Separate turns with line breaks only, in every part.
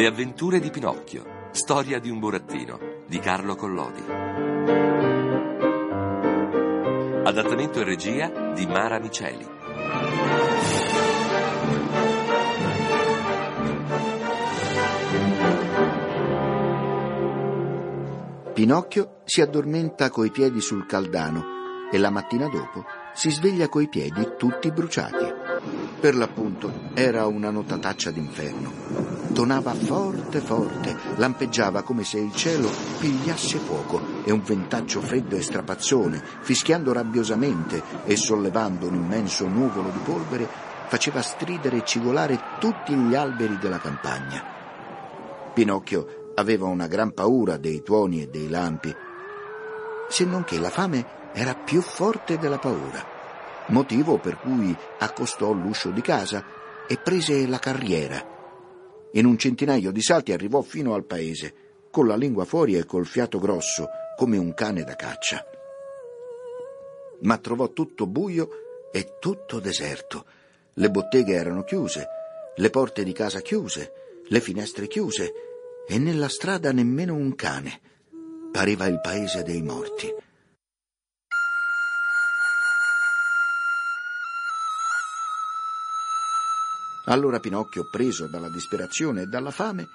Le avventure di Pinocchio. Storia di un burattino di Carlo Collodi. Adattamento e regia di Mara Miceli.
Pinocchio si addormenta coi piedi sul caldano e la mattina dopo si sveglia coi piedi tutti bruciati. Per l'appunto era una notataccia d'inferno. Tonava forte forte, lampeggiava come se il cielo pigliasse fuoco e un ventaccio freddo e strapazzone, fischiando rabbiosamente e sollevando un immenso nuvolo di polvere, faceva stridere e cigolare tutti gli alberi della campagna. Pinocchio aveva una gran paura dei tuoni e dei lampi, se non che la fame era più forte della paura, motivo per cui accostò l'uscio di casa e prese la carriera. In un centinaio di salti arrivò fino al paese, con la lingua fuori e col fiato grosso, come un cane da caccia. Ma trovò tutto buio e tutto deserto. Le botteghe erano chiuse, le porte di casa chiuse, le finestre chiuse e nella strada nemmeno un cane. Pareva il paese dei morti. Allora Pinocchio, preso dalla disperazione e dalla fame,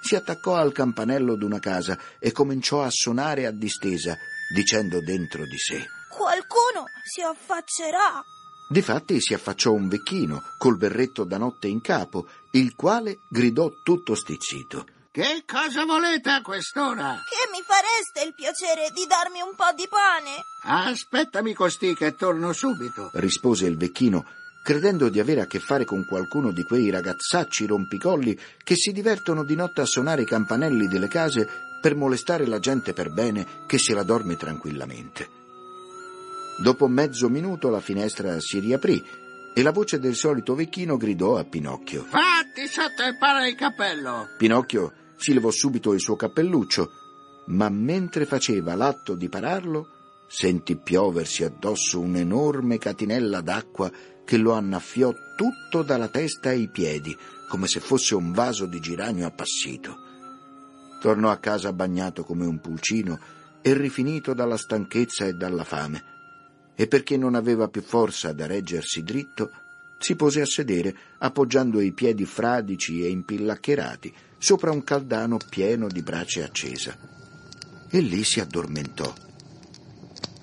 si attaccò al campanello d'una casa e cominciò a suonare a distesa, dicendo dentro di sé:
Qualcuno si affaccerà.
Difatti si affacciò un vecchino col berretto da notte in capo, il quale gridò tutto stizzito.
Che cosa volete a quest'ora?
Che mi fareste il piacere di darmi un po' di pane?
Aspettami costì che torno subito.
rispose il vecchino credendo di avere a che fare con qualcuno di quei ragazzacci rompicolli che si divertono di notte a suonare i campanelli delle case per molestare la gente per bene che se la dorme tranquillamente. Dopo mezzo minuto la finestra si riaprì e la voce del solito vecchino gridò a Pinocchio.
Fatti sotto e para il cappello!
Pinocchio si levò subito il suo cappelluccio, ma mentre faceva l'atto di pararlo, sentì pioversi addosso un'enorme catinella d'acqua che lo annaffiò tutto dalla testa ai piedi, come se fosse un vaso di giranio appassito. Tornò a casa bagnato come un pulcino e rifinito dalla stanchezza e dalla fame, e perché non aveva più forza da reggersi dritto, si pose a sedere, appoggiando i piedi fradici e impillaccherati sopra un caldano pieno di brace accesa. E lì si addormentò.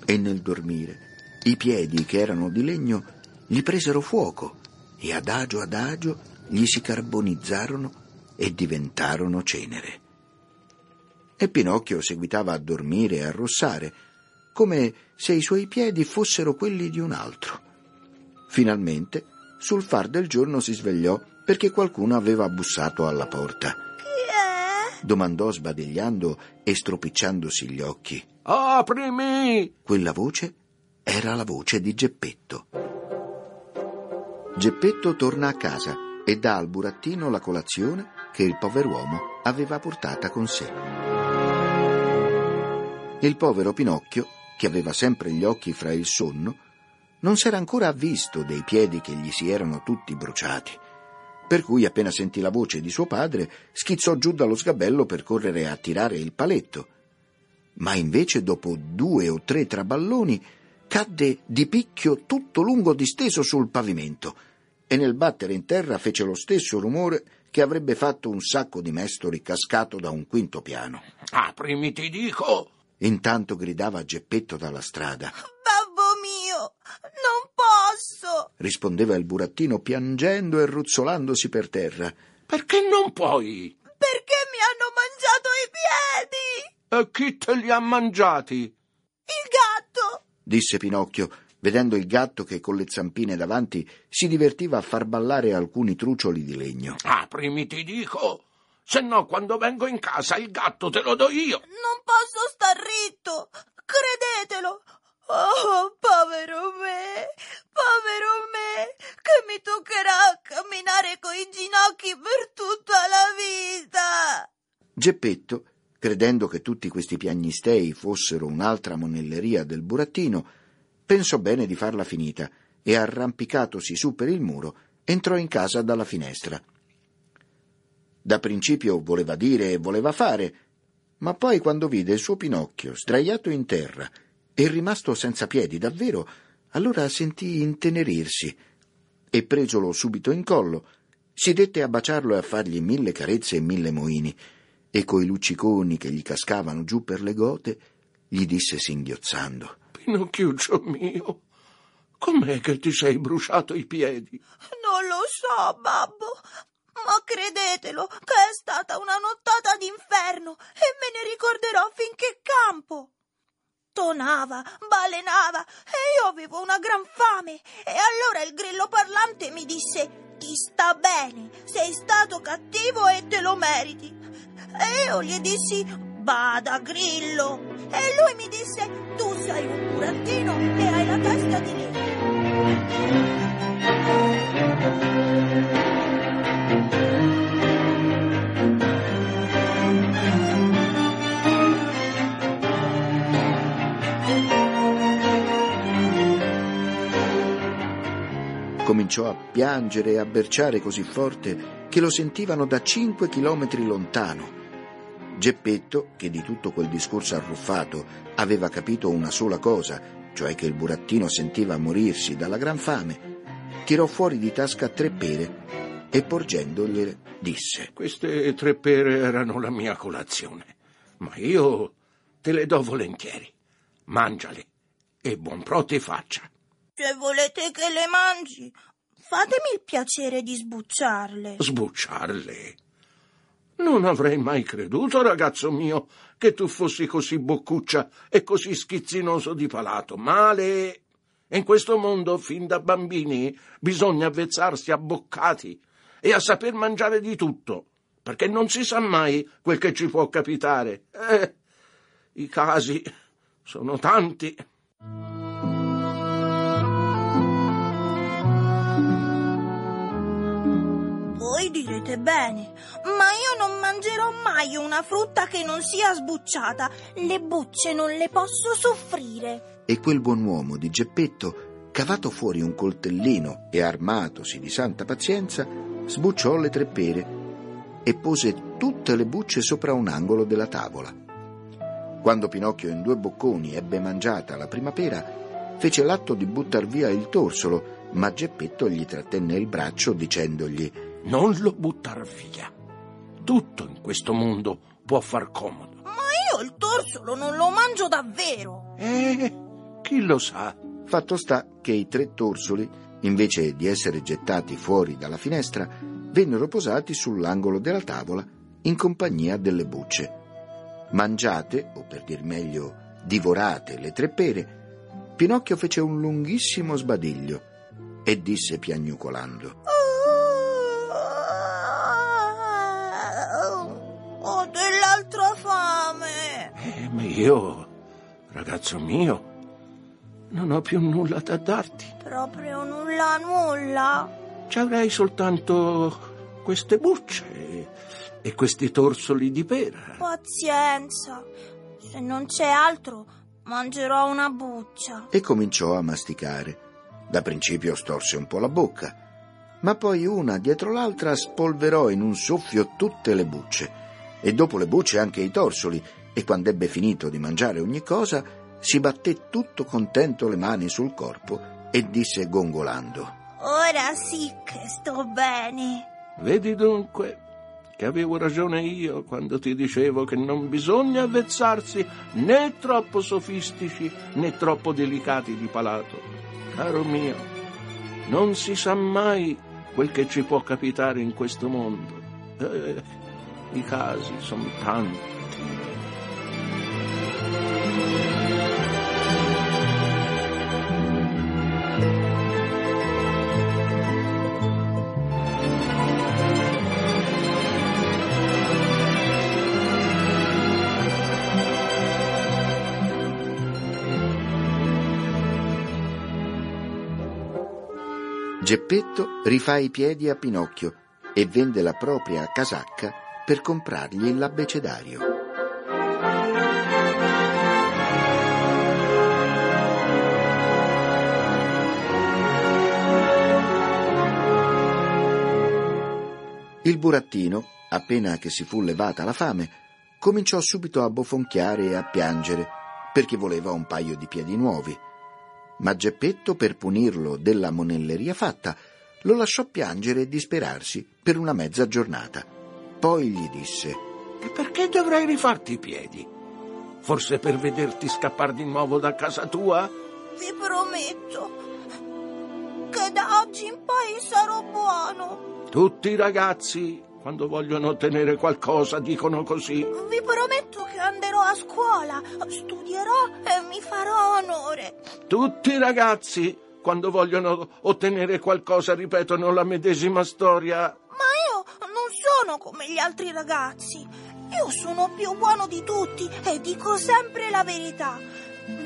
E nel dormire, i piedi, che erano di legno, gli presero fuoco e adagio adagio gli si carbonizzarono e diventarono cenere. E Pinocchio seguitava a dormire e a rossare, come se i suoi piedi fossero quelli di un altro. Finalmente, sul far del giorno si svegliò perché qualcuno aveva bussato alla porta.
Chi è?
Domandò sbadigliando e stropicciandosi gli occhi.
Aprimi!
Quella voce era la voce di Geppetto. Geppetto torna a casa e dà al burattino la colazione che il pover'uomo aveva portata con sé. Il povero Pinocchio, che aveva sempre gli occhi fra il sonno, non s'era ancora avvisto dei piedi che gli si erano tutti bruciati. Per cui, appena sentì la voce di suo padre, schizzò giù dallo sgabello per correre a tirare il paletto. Ma invece, dopo due o tre traballoni, cadde di picchio tutto lungo disteso sul pavimento e nel battere in terra fece lo stesso rumore che avrebbe fatto un sacco di mestoli cascato da un quinto piano.
Aprimi, ti dico!
Intanto gridava Geppetto dalla strada.
Babbo mio, non posso!
Rispondeva il burattino piangendo e ruzzolandosi per terra.
Perché non puoi?
Perché mi hanno mangiato i piedi!
E chi te li ha mangiati?
Il gatto!
Disse Pinocchio, vedendo il gatto che con le zampine davanti si divertiva a far ballare alcuni trucioli di legno.
Aprimi, ti dico! Se no, quando vengo in casa il gatto te lo do io!
Non posso star ritto! Credetelo! Oh, povero me! Povero me! Che mi toccherà camminare coi ginocchi per tutta la vita!
Geppetto, credendo che tutti questi piagnistei fossero un'altra monelleria del burattino, pensò bene di farla finita e arrampicatosi su per il muro entrò in casa dalla finestra. Da principio voleva dire e voleva fare, ma poi quando vide il suo Pinocchio sdraiato in terra e rimasto senza piedi davvero, allora sentì intenerirsi e presolo subito in collo, si dette a baciarlo e a fargli mille carezze e mille moini, e coi lucciconi che gli cascavano giù per le gote, gli disse singhiozzando:
Pinocchiuccio mio, com'è che ti sei bruciato i piedi?
Non lo so, babbo, ma credetelo che è stata una nottata d'inferno e me ne ricorderò finché campo. Tonava, balenava e io avevo una gran fame e allora il grillo parlante mi disse ti sta bene, sei stato cattivo e te lo meriti. E io gli dissi bada grillo e lui mi disse tu sei un burattino e hai la testa di legno.
Cominciò a piangere e a berciare così forte che lo sentivano da cinque chilometri lontano. Geppetto, che di tutto quel discorso arruffato aveva capito una sola cosa, cioè che il burattino sentiva morirsi dalla gran fame, tirò fuori di tasca tre pere e porgendogliele disse:
Queste tre pere erano la mia colazione, ma io te le do volentieri. Mangiale e buon pro ti faccia.
Se volete che le mangi, fatemi il piacere di sbucciarle.
Sbucciarle? Non avrei mai creduto, ragazzo mio, che tu fossi così boccuccia e così schizzinoso di palato. Male. In questo mondo, fin da bambini, bisogna avvezzarsi a boccati e a saper mangiare di tutto, perché non si sa mai quel che ci può capitare. Eh, I casi sono tanti.
Direte bene, ma io non mangerò mai una frutta che non sia sbucciata. Le bucce non le posso soffrire.
E quel buon uomo di Geppetto, cavato fuori un coltellino e armatosi di santa pazienza, sbucciò le tre pere e pose tutte le bucce sopra un angolo della tavola. Quando Pinocchio in due bocconi ebbe mangiata la prima pera, fece l'atto di buttar via il torsolo, ma Geppetto gli trattenne il braccio dicendogli
non lo buttar via. Tutto in questo mondo può far comodo.
Ma io il torsolo non lo mangio davvero.
Eh, chi lo sa?
Fatto sta che i tre torsoli, invece di essere gettati fuori dalla finestra, vennero posati sull'angolo della tavola in compagnia delle bucce. Mangiate, o per dir meglio, divorate le tre pere, Pinocchio fece un lunghissimo sbadiglio e disse piagnucolando:
ma io, ragazzo mio, non ho più nulla da darti.
Proprio nulla, nulla.
Ci avrei soltanto queste bucce e questi torsoli di pera.
Pazienza. Se non c'è altro, mangerò una buccia.
E cominciò a masticare. Da principio storse un po' la bocca, ma poi una dietro l'altra spolverò in un soffio tutte le bucce e dopo le bucce anche i torsoli e quando ebbe finito di mangiare ogni cosa si batté tutto contento le mani sul corpo e disse gongolando
Ora sì che sto bene.
Vedi dunque che avevo ragione io quando ti dicevo che non bisogna avvezzarsi né troppo sofistici né troppo delicati di palato. Caro mio, non si sa mai quel che ci può capitare in questo mondo. Eh, I casi sono tanti.
Geppetto rifà i piedi a Pinocchio e vende la propria casacca per comprargli l'abbecedario. Il burattino, appena che si fu levata la fame, cominciò subito a bofonchiare e a piangere perché voleva un paio di piedi nuovi. Ma Geppetto, per punirlo della monelleria fatta, lo lasciò piangere e disperarsi per una mezza giornata. Poi gli disse:
E perché dovrei rifarti i piedi? Forse per vederti scappare di nuovo da casa tua?
Vi prometto che da oggi in poi sarò buono.
Tutti i ragazzi, quando vogliono ottenere qualcosa, dicono così.
Vi prometto che andrò a scuola, studierò e mi farò onore.
Tutti i ragazzi, quando vogliono ottenere qualcosa, ripetono la medesima storia.
Ma io non sono come gli altri ragazzi. Io sono più buono di tutti e dico sempre la verità.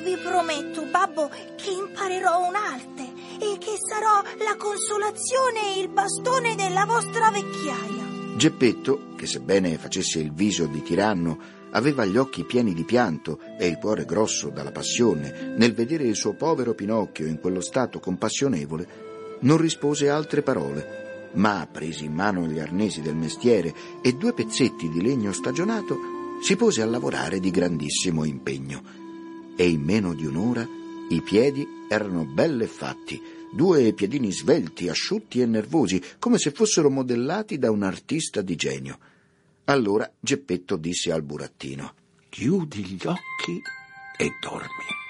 Vi prometto, babbo, che imparerò un'arte e che sarò la consolazione e il bastone della vostra vecchiaia.
Geppetto, che sebbene facesse il viso di tiranno, aveva gli occhi pieni di pianto e il cuore grosso dalla passione, nel vedere il suo povero Pinocchio in quello stato compassionevole, non rispose altre parole, ma presi in mano gli arnesi del mestiere e due pezzetti di legno stagionato, si pose a lavorare di grandissimo impegno. E in meno di un'ora i piedi erano belle fatti, due piedini svelti, asciutti e nervosi, come se fossero modellati da un artista di genio. Allora Geppetto disse al burattino:
Chiudi gli occhi e dormi.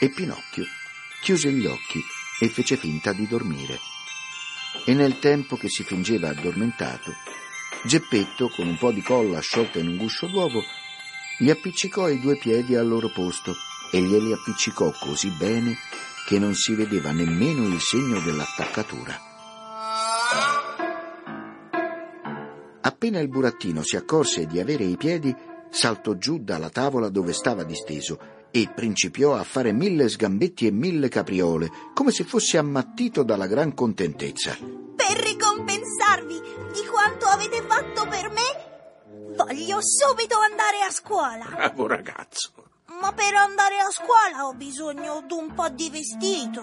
E Pinocchio chiuse gli occhi e fece finta di dormire. E nel tempo che si fingeva addormentato, Geppetto, con un po' di colla sciolta in un guscio d'uovo, gli appiccicò i due piedi al loro posto e glieli appiccicò così bene che non si vedeva nemmeno il segno dell'attaccatura. Appena il burattino si accorse di avere i piedi, saltò giù dalla tavola dove stava disteso e principiò a fare mille sgambetti e mille capriole, come se fosse ammattito dalla gran contentezza.
Per ricompensarvi di quanto avete fatto per me, voglio subito andare a scuola.
Bravo ragazzo.
Ma per andare a scuola ho bisogno di un po' di vestito.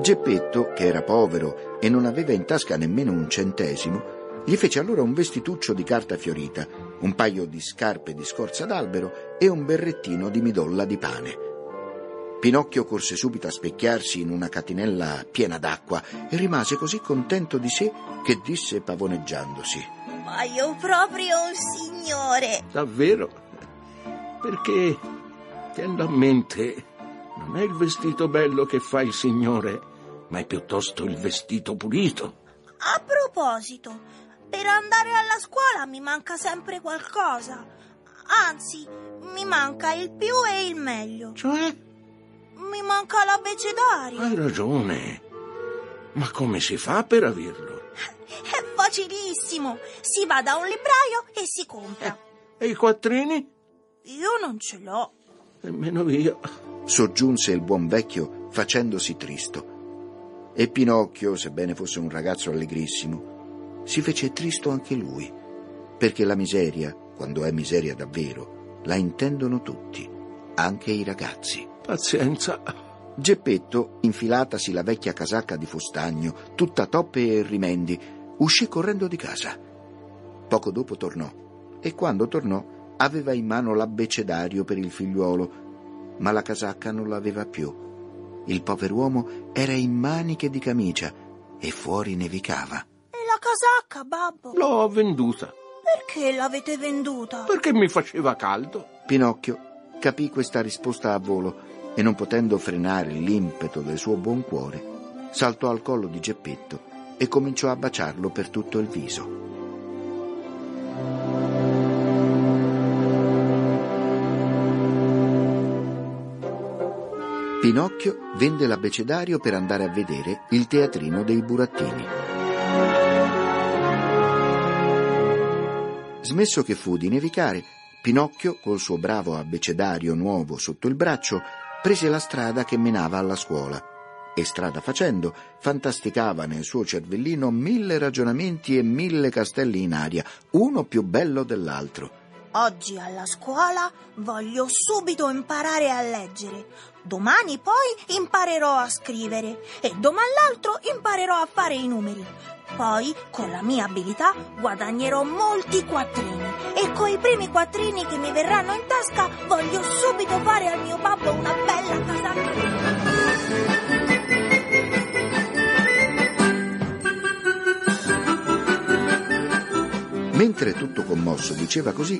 Geppetto, che era povero e non aveva in tasca nemmeno un centesimo, gli fece allora un vestituccio di carta fiorita, un paio di scarpe di scorza d'albero e un berrettino di midolla di pane. Pinocchio corse subito a specchiarsi in una catinella piena d'acqua e rimase così contento di sé che disse pavoneggiandosi:
Ma io proprio un signore.
Davvero? Perché, tiendo a mente, non è il vestito bello che fa il signore, ma è piuttosto il vestito pulito.
A proposito, per andare alla scuola mi manca sempre qualcosa. Anzi, mi manca il più e il meglio.
Cioè,
Mi manca l'abbecedario.
hai ragione. Ma come si fa per averlo?
È facilissimo. Si va da un libraio e si compra.
E i quattrini?
Io non ce l'ho.
Nemmeno io.
soggiunse il buon vecchio facendosi tristo. E Pinocchio, sebbene fosse un ragazzo allegrissimo, si fece tristo anche lui, perché la miseria, quando è miseria davvero, la intendono tutti, anche i ragazzi.
Pazienza.
Geppetto, infilatasi la vecchia casacca di fustagno, tutta toppe e rimendi, uscì correndo di casa. Poco dopo tornò e quando tornò aveva in mano l'abbecedario per il figliuolo, ma la casacca non l'aveva più. Il pover'uomo era in maniche di camicia e fuori nevicava.
E la casacca, babbo?
L'ho venduta
Perché l'avete venduta?
perché mi faceva caldo.
Pinocchio capì questa risposta a volo e non potendo frenare l'impeto del suo buon cuore, saltò al collo di Geppetto e cominciò a baciarlo per tutto il viso. Pinocchio vende l'abbecedario per andare a vedere il teatrino dei burattini. Smesso che fu di nevicare, Pinocchio, col suo bravo abbecedario nuovo sotto il braccio, prese la strada che menava alla scuola e strada facendo fantasticava nel suo cervellino mille ragionamenti e mille castelli in aria, uno più bello dell'altro.
Oggi alla scuola voglio subito imparare a leggere. Domani poi imparerò a scrivere e domani l'altro imparerò a fare i numeri. Poi, con la mia abilità, guadagnerò molti quattrini e con i primi quattrini che mi verranno in tasca voglio subito fare al mio babbo una bella casacca.
Mentre tutto commosso diceva così,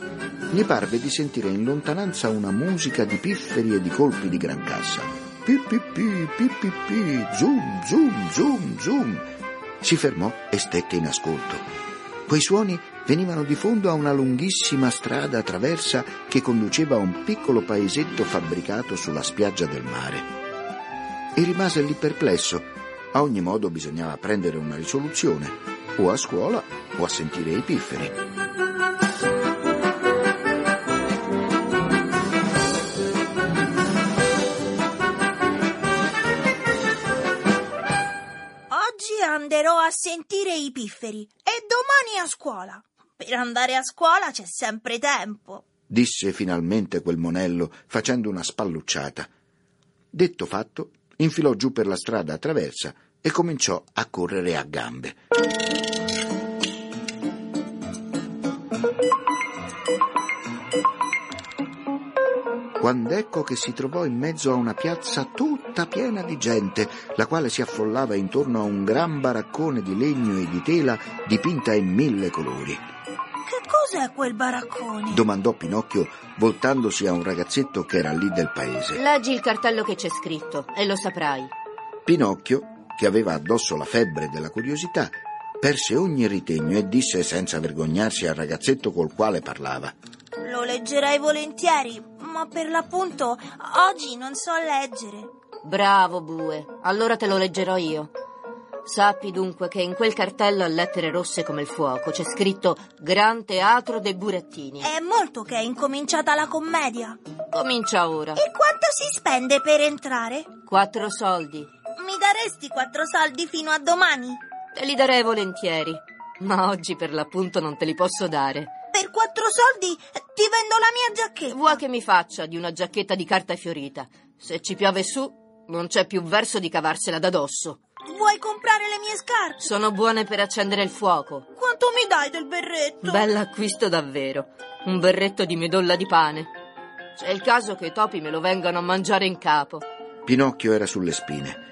gli parve di sentire in lontananza una musica di pifferi e di colpi di gran cassa. Pi pi pi, pi pi pi, zoom, zoom, zoom, zoom. Si fermò e stette in ascolto. Quei suoni venivano di fondo a una lunghissima strada traversa che conduceva a un piccolo paesetto fabbricato sulla spiaggia del mare. E rimase lì perplesso. A ogni modo bisognava prendere una risoluzione o a scuola o a sentire i pifferi.
Oggi anderò a sentire i pifferi e domani a scuola. Per andare a scuola c'è sempre tempo.
disse finalmente quel monello facendo una spallucciata. Detto fatto, infilò giù per la strada traversa e cominciò a correre a gambe. Quando ecco che si trovò in mezzo a una piazza tutta piena di gente, la quale si affollava intorno a un gran baraccone di legno e di tela dipinta in mille colori.
Che cos'è quel baraccone?
Domandò Pinocchio voltandosi a un ragazzetto che era lì del paese.
Leggi il cartello che c'è scritto e lo saprai.
Pinocchio, che aveva addosso la febbre della curiosità, perse ogni ritegno e disse senza vergognarsi al ragazzetto col quale parlava.
Lo leggerei volentieri, ma per l'appunto oggi non so leggere.
Bravo, Bue. Allora te lo leggerò io. Sappi dunque che in quel cartello a lettere rosse come il fuoco c'è scritto Gran Teatro dei Burattini.
È molto che è incominciata la commedia.
Comincia ora.
E quanto si spende per entrare?
Quattro soldi.
Mi daresti quattro soldi fino a domani?
Te li darei volentieri. Ma oggi per l'appunto non te li posso dare.
Per quattro soldi ti vendo la mia giacchetta.
Vuoi che mi faccia di una giacchetta di carta fiorita? Se ci piove su, non c'è più verso di cavarsela da dosso.
Vuoi comprare le mie scarpe?
Sono buone per accendere il fuoco.
Quanto mi dai del berretto?
Bell'acquisto davvero. Un berretto di medolla di pane. C'è il caso che i topi me lo vengano a mangiare in capo.
Pinocchio era sulle spine.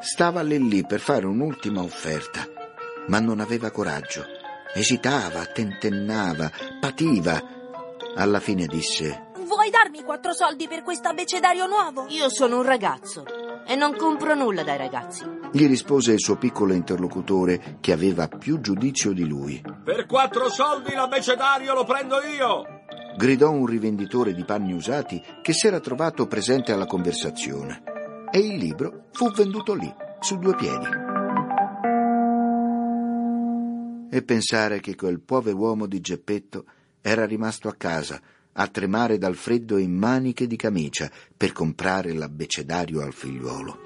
Stava lì lì per fare un'ultima offerta, ma non aveva coraggio. Esitava, tentennava, pativa. Alla fine disse:
Vuoi darmi quattro soldi per questo abecedario nuovo?
Io sono un ragazzo e non compro nulla dai ragazzi.
Gli rispose il suo piccolo interlocutore che aveva più giudizio di lui.
Per quattro soldi l'abecedario lo prendo io!
Gridò un rivenditore di panni usati che s'era trovato presente alla conversazione. E il libro fu venduto lì, su due piedi. E pensare che quel povero uomo di Geppetto era rimasto a casa a tremare dal freddo in maniche di camicia per comprare l'abbecedario al figliuolo.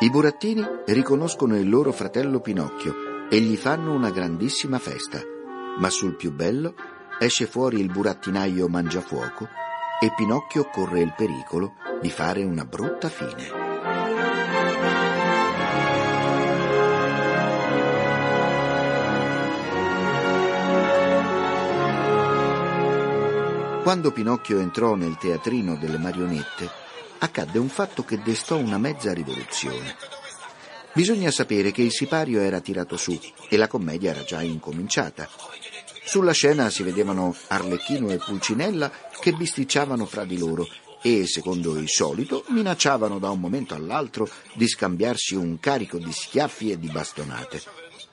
I burattini riconoscono il loro fratello Pinocchio e gli fanno una grandissima festa, ma sul più bello esce fuori il burattinaio Mangiafuoco e Pinocchio corre il pericolo di fare una brutta fine. Quando Pinocchio entrò nel teatrino delle marionette, accadde un fatto che destò una mezza rivoluzione. Bisogna sapere che il sipario era tirato su e la commedia era già incominciata. Sulla scena si vedevano Arlecchino e Pulcinella che bisticciavano fra di loro e, secondo il solito, minacciavano da un momento all'altro di scambiarsi un carico di schiaffi e di bastonate.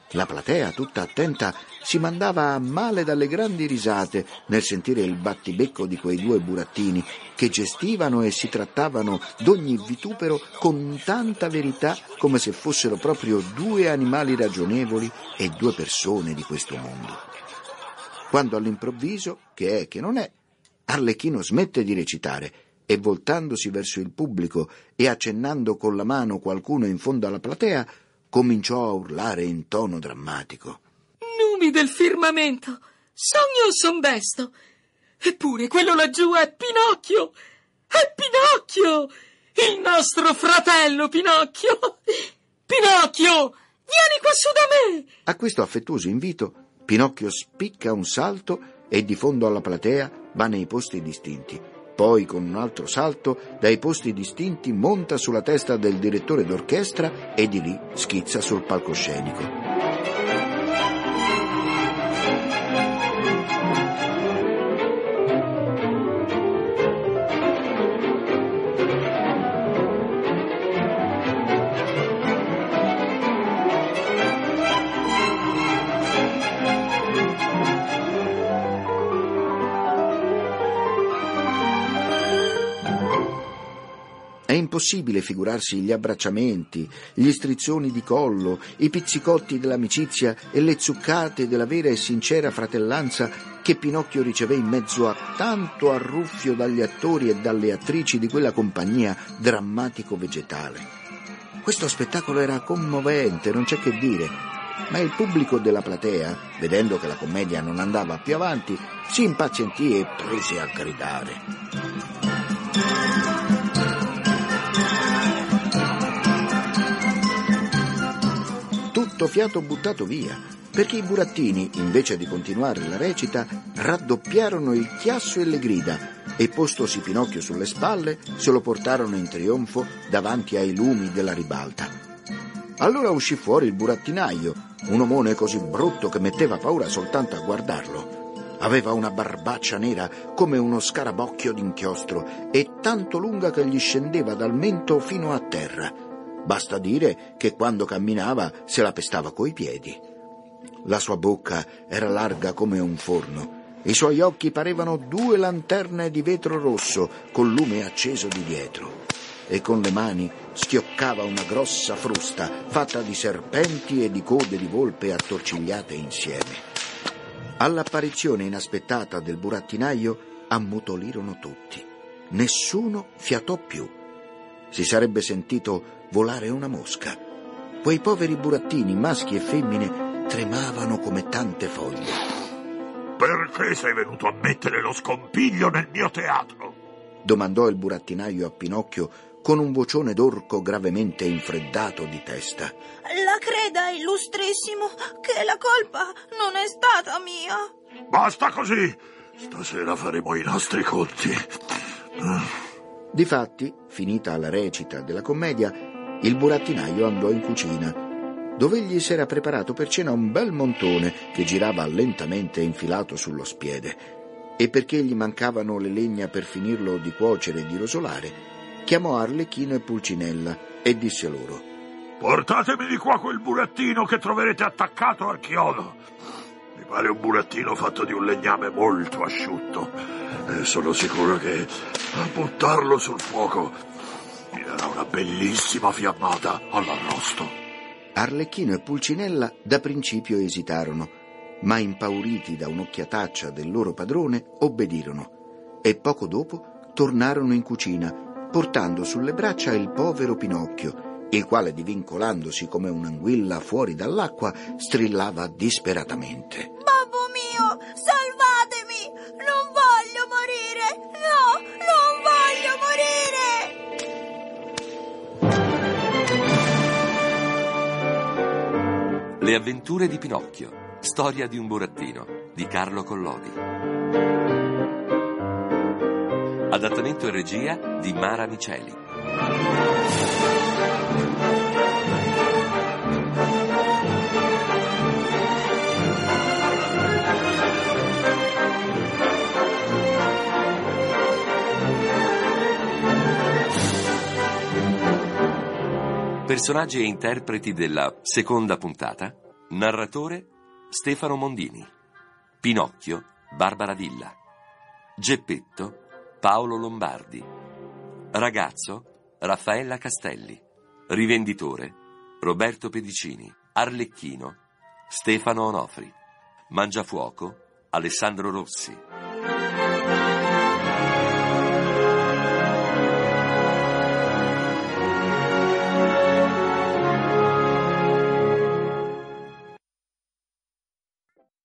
La platea, tutta attenta, si mandava a male dalle grandi risate nel sentire il battibecco di quei due burattini che gestivano e si trattavano d'ogni vitupero con tanta verità come se fossero proprio due animali ragionevoli e due persone di questo mondo. Quando all'improvviso, che è che non è, Arlecchino smette di recitare e voltandosi verso il pubblico e accennando con la mano qualcuno in fondo alla platea, cominciò a urlare in tono drammatico.
lumi del firmamento. Sogno o son desto? Eppure quello laggiù è Pinocchio! È Pinocchio! Il nostro fratello Pinocchio! Pinocchio! Vieni qua su da me!
A questo affettuoso invito, Pinocchio spicca un salto e di fondo alla platea va nei posti distinti. Poi, con un altro salto, dai posti distinti monta sulla testa del direttore d'orchestra e di lì schizza sul palcoscenico. Impossibile figurarsi gli abbracciamenti, gli strizzoni di collo, i pizzicotti dell'amicizia e le zuccate della vera e sincera fratellanza che Pinocchio ricevé in mezzo a tanto arruffio dagli attori e dalle attrici di quella compagnia drammatico-vegetale. Questo spettacolo era commovente, non c'è che dire, ma il pubblico della platea, vedendo che la commedia non andava più avanti, si impazientì e prese a gridare. Tutto fiato buttato via, perché i burattini, invece di continuare la recita, raddoppiarono il chiasso e le grida e postosi Pinocchio sulle spalle, se lo portarono in trionfo davanti ai lumi della ribalta. Allora uscì fuori il burattinaio, un omone così brutto che metteva paura soltanto a guardarlo. Aveva una barbaccia nera come uno scarabocchio d'inchiostro e tanto lunga che gli scendeva dal mento fino a terra Basta dire che quando camminava se la pestava coi piedi. La sua bocca era larga come un forno. I suoi occhi parevano due lanterne di vetro rosso col lume acceso di dietro. E con le mani schioccava una grossa frusta fatta di serpenti e di code di volpe attorcigliate insieme. All'apparizione inaspettata del burattinaio ammutolirono tutti. Nessuno fiatò più. Si sarebbe sentito volare una mosca. Quei poveri burattini, maschi e femmine, tremavano come tante foglie.
Perché sei venuto a mettere lo scompiglio nel mio teatro?
domandò il burattinaio a Pinocchio con un vocione d'orco gravemente infreddato di testa.
La creda, illustrissimo, che la colpa non è stata mia.
Basta così. Stasera faremo i nostri conti.
Difatti, finita la recita della commedia, il burattinaio andò in cucina, dove egli s'era preparato per cena un bel montone che girava lentamente infilato sullo spiede. E perché gli mancavano le legna per finirlo di cuocere e di rosolare, chiamò Arlecchino e Pulcinella e disse loro:
Portatemi di qua quel burattino che troverete attaccato al chiodo. Mi pare un burattino fatto di un legname molto asciutto. E sono sicuro che a buttarlo sul fuoco mi darà una bellissima fiammata all'arrosto.
Arlecchino e Pulcinella da principio esitarono, ma impauriti da un'occhiataccia del loro padrone, obbedirono e poco dopo tornarono in cucina, portando sulle braccia il povero Pinocchio, il quale, divincolandosi come un'anguilla fuori dall'acqua, strillava disperatamente.
Babbo mio,
Le avventure di Pinocchio. Storia di un burattino di Carlo Collodi. Adattamento e regia di Mara Miceli. Personaggi e interpreti della seconda puntata. Narratore Stefano Mondini. Pinocchio Barbara Villa. Geppetto Paolo Lombardi. Ragazzo Raffaella Castelli. Rivenditore Roberto Pedicini. Arlecchino Stefano Onofri. Mangiafuoco Alessandro Rossi.